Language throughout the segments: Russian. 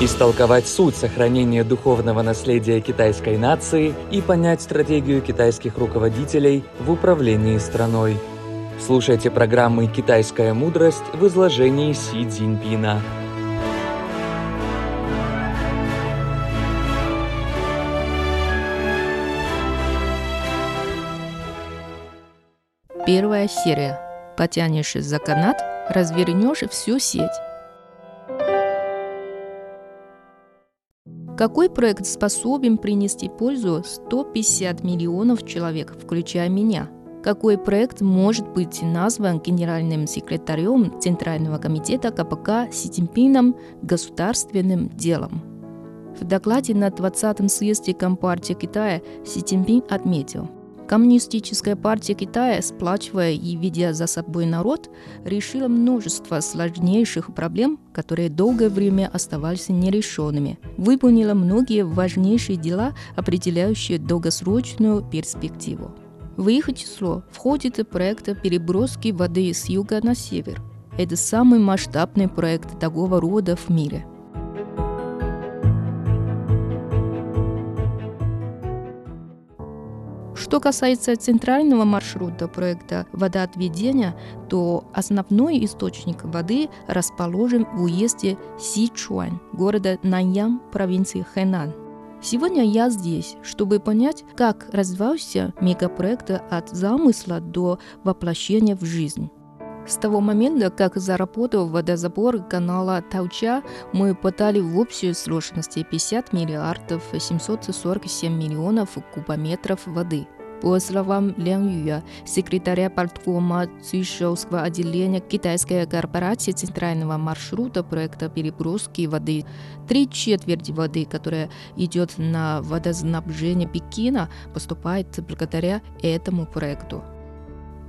истолковать суть сохранения духовного наследия китайской нации и понять стратегию китайских руководителей в управлении страной. Слушайте программы «Китайская мудрость» в изложении Си Цзиньпина. Первая серия. Потянешь за канат, развернешь всю сеть. Какой проект способен принести пользу 150 миллионов человек, включая меня? Какой проект может быть назван генеральным секретарем Центрального комитета КПК Си Цзиньпином государственным делом? В докладе на 20-м съезде Компартии Китая Си Цзиньпин отметил, Коммунистическая партия Китая, сплачивая и ведя за собой народ, решила множество сложнейших проблем, которые долгое время оставались нерешенными, выполнила многие важнейшие дела, определяющие долгосрочную перспективу. В их число входит проект переброски воды с юга на север. Это самый масштабный проект такого рода в мире – Что касается центрального маршрута проекта водоотведения, то основной источник воды расположен в уезде Сичуань, города Наньян, провинции Хэнан. Сегодня я здесь, чтобы понять, как развивался мегапроект от замысла до воплощения в жизнь. С того момента, как заработал водозабор канала Тауча, мы подали в общей сложности 50 миллиардов 747 миллионов кубометров воды – по словам Лян Юя, секретаря парткома Цюйшоуского отделения китайской корпорации центрального маршрута проекта переброски воды, три четверти воды, которая идет на водоснабжение Пекина, поступает благодаря этому проекту.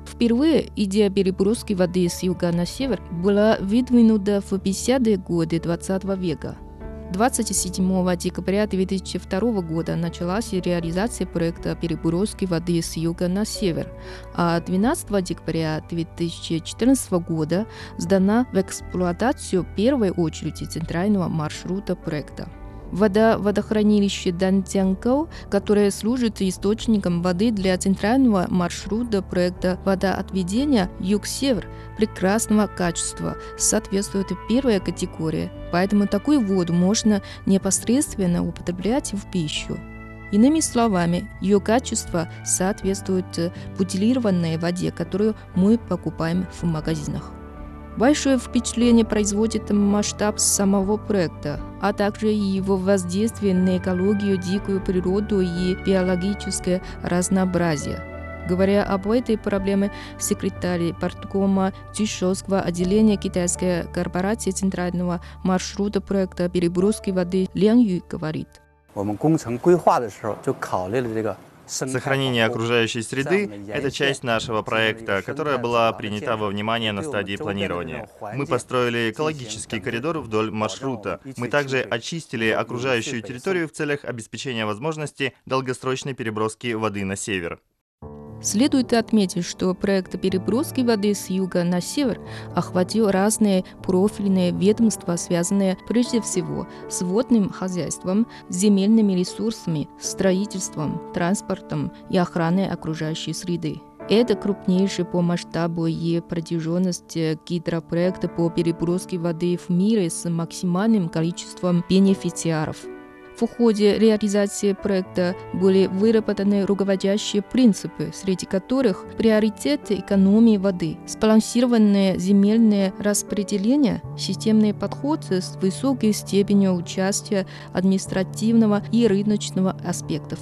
Впервые идея переброски воды с юга на север была выдвинута в 50-е годы 20 века – 27 декабря 2002 года началась реализация проекта переброски воды с юга на север, а 12 декабря 2014 года сдана в эксплуатацию первой очереди центрального маршрута проекта. Вода водохранилища Дантянкау, которое служит источником воды для центрального маршрута проекта водоотведения Юг-Север прекрасного качества, соответствует первой категории, поэтому такую воду можно непосредственно употреблять в пищу. Иными словами, ее качество соответствует бутилированной воде, которую мы покупаем в магазинах. Большое впечатление производит масштаб самого проекта, а также его воздействие на экологию, дикую природу и биологическое разнообразие. Говоря об этой проблеме, секретарь парткома Чишовского отделения китайской корпорации центрального маршрута проекта переброски воды Лян Ю говорит. 我们工程规划的时候就考虑了这个 Сохранение окружающей среды – это часть нашего проекта, которая была принята во внимание на стадии планирования. Мы построили экологический коридор вдоль маршрута. Мы также очистили окружающую территорию в целях обеспечения возможности долгосрочной переброски воды на север. Следует отметить, что проект переброски воды с юга на север охватил разные профильные ведомства, связанные прежде всего с водным хозяйством, земельными ресурсами, строительством, транспортом и охраной окружающей среды. Это крупнейший по масштабу и протяженности гидропроекта по переброске воды в мире с максимальным количеством бенефициаров – в ходе реализации проекта были выработаны руководящие принципы, среди которых приоритет экономии воды, сбалансированное земельное распределение, системный подход с высокой степенью участия административного и рыночного аспектов.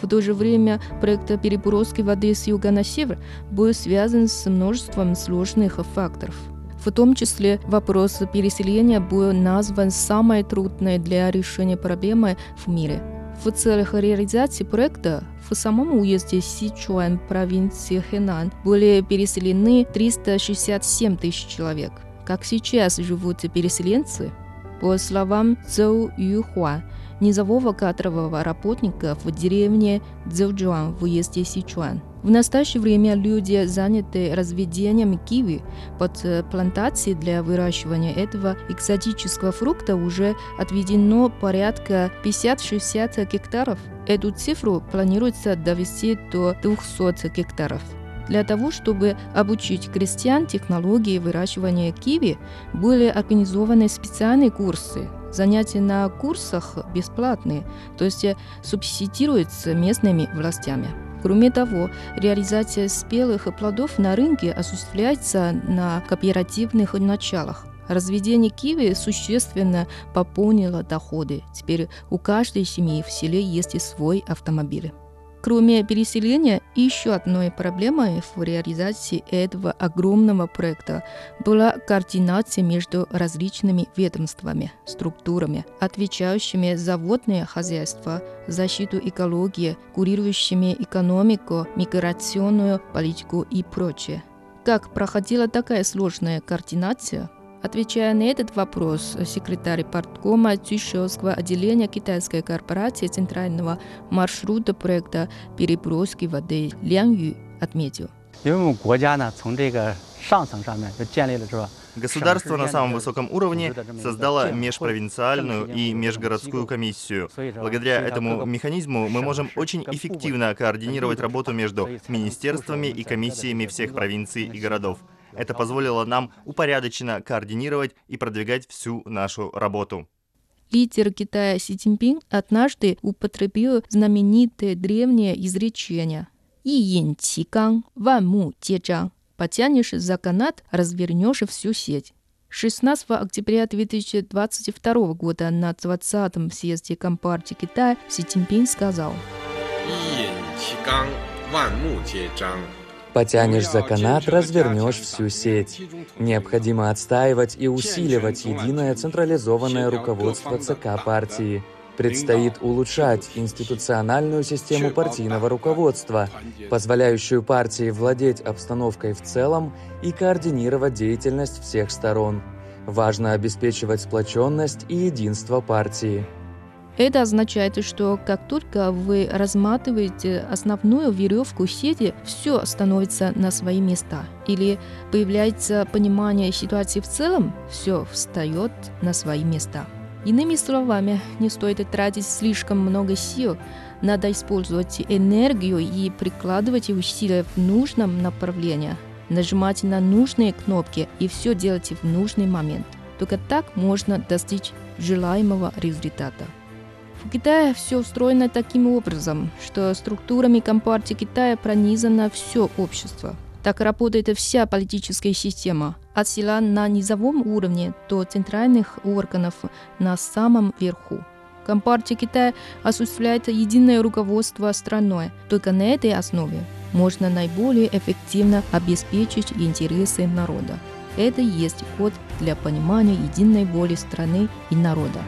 В то же время проект переброски воды с юга на север был связан с множеством сложных факторов – в том числе вопрос переселения был назван самой трудной для решения проблемы в мире. В целях реализации проекта в самом уезде Сичуань провинции Хэнан были переселены 367 тысяч человек. Как сейчас живут переселенцы? По словам Цзоу Юхуа, низового кадрового работника в деревне Цзэуджуан в уезде Сичуан. В настоящее время люди заняты разведением киви под э, плантацией для выращивания этого экзотического фрукта уже отведено порядка 50-60 гектаров. Эту цифру планируется довести до 200 гектаров. Для того, чтобы обучить крестьян технологии выращивания киви, были организованы специальные курсы. Занятия на курсах бесплатные, то есть субсидируются местными властями. Кроме того, реализация спелых плодов на рынке осуществляется на кооперативных началах. Разведение киви существенно пополнило доходы. Теперь у каждой семьи в селе есть и свой автомобиль. Кроме переселения, еще одной проблемой в реализации этого огромного проекта была координация между различными ведомствами, структурами, отвечающими за водное хозяйство, защиту экологии, курирующими экономику, миграционную политику и прочее. Как проходила такая сложная координация – Отвечая на этот вопрос, секретарь парткома Цюшевского отделения китайской корпорации центрального маршрута проекта переброски воды Лян Ю отметил. Государство на самом высоком уровне создало межпровинциальную и межгородскую комиссию. Благодаря этому механизму мы можем очень эффективно координировать работу между министерствами и комиссиями всех провинций и городов. Это позволило нам упорядоченно координировать и продвигать всю нашу работу. Лидер Китая Си Цзиньпин однажды употребил знаменитое древнее изречение. «Иин Чиган, Ван Му Джеджан» Потянешь за канат, развернешь всю сеть. 16 октября 2022 года на 20-м съезде Компартии Китая Си Цзиньпин сказал. «Иин Чиган, Ван Му Джеджан» Потянешь за канат, развернешь всю сеть. Необходимо отстаивать и усиливать единое централизованное руководство ЦК партии. Предстоит улучшать институциональную систему партийного руководства, позволяющую партии владеть обстановкой в целом и координировать деятельность всех сторон. Важно обеспечивать сплоченность и единство партии. Это означает, что как только вы разматываете основную веревку сети, все становится на свои места. Или появляется понимание ситуации в целом, все встает на свои места. Иными словами, не стоит тратить слишком много сил, надо использовать энергию и прикладывать усилия в нужном направлении, нажимать на нужные кнопки и все делать в нужный момент. Только так можно достичь желаемого результата. В Китае все устроено таким образом, что структурами Компартии Китая пронизано все общество. Так работает вся политическая система, от села на низовом уровне до центральных органов на самом верху. Компартия Китая осуществляет единое руководство страной. Только на этой основе можно наиболее эффективно обеспечить интересы народа. Это и есть код для понимания единой воли страны и народа.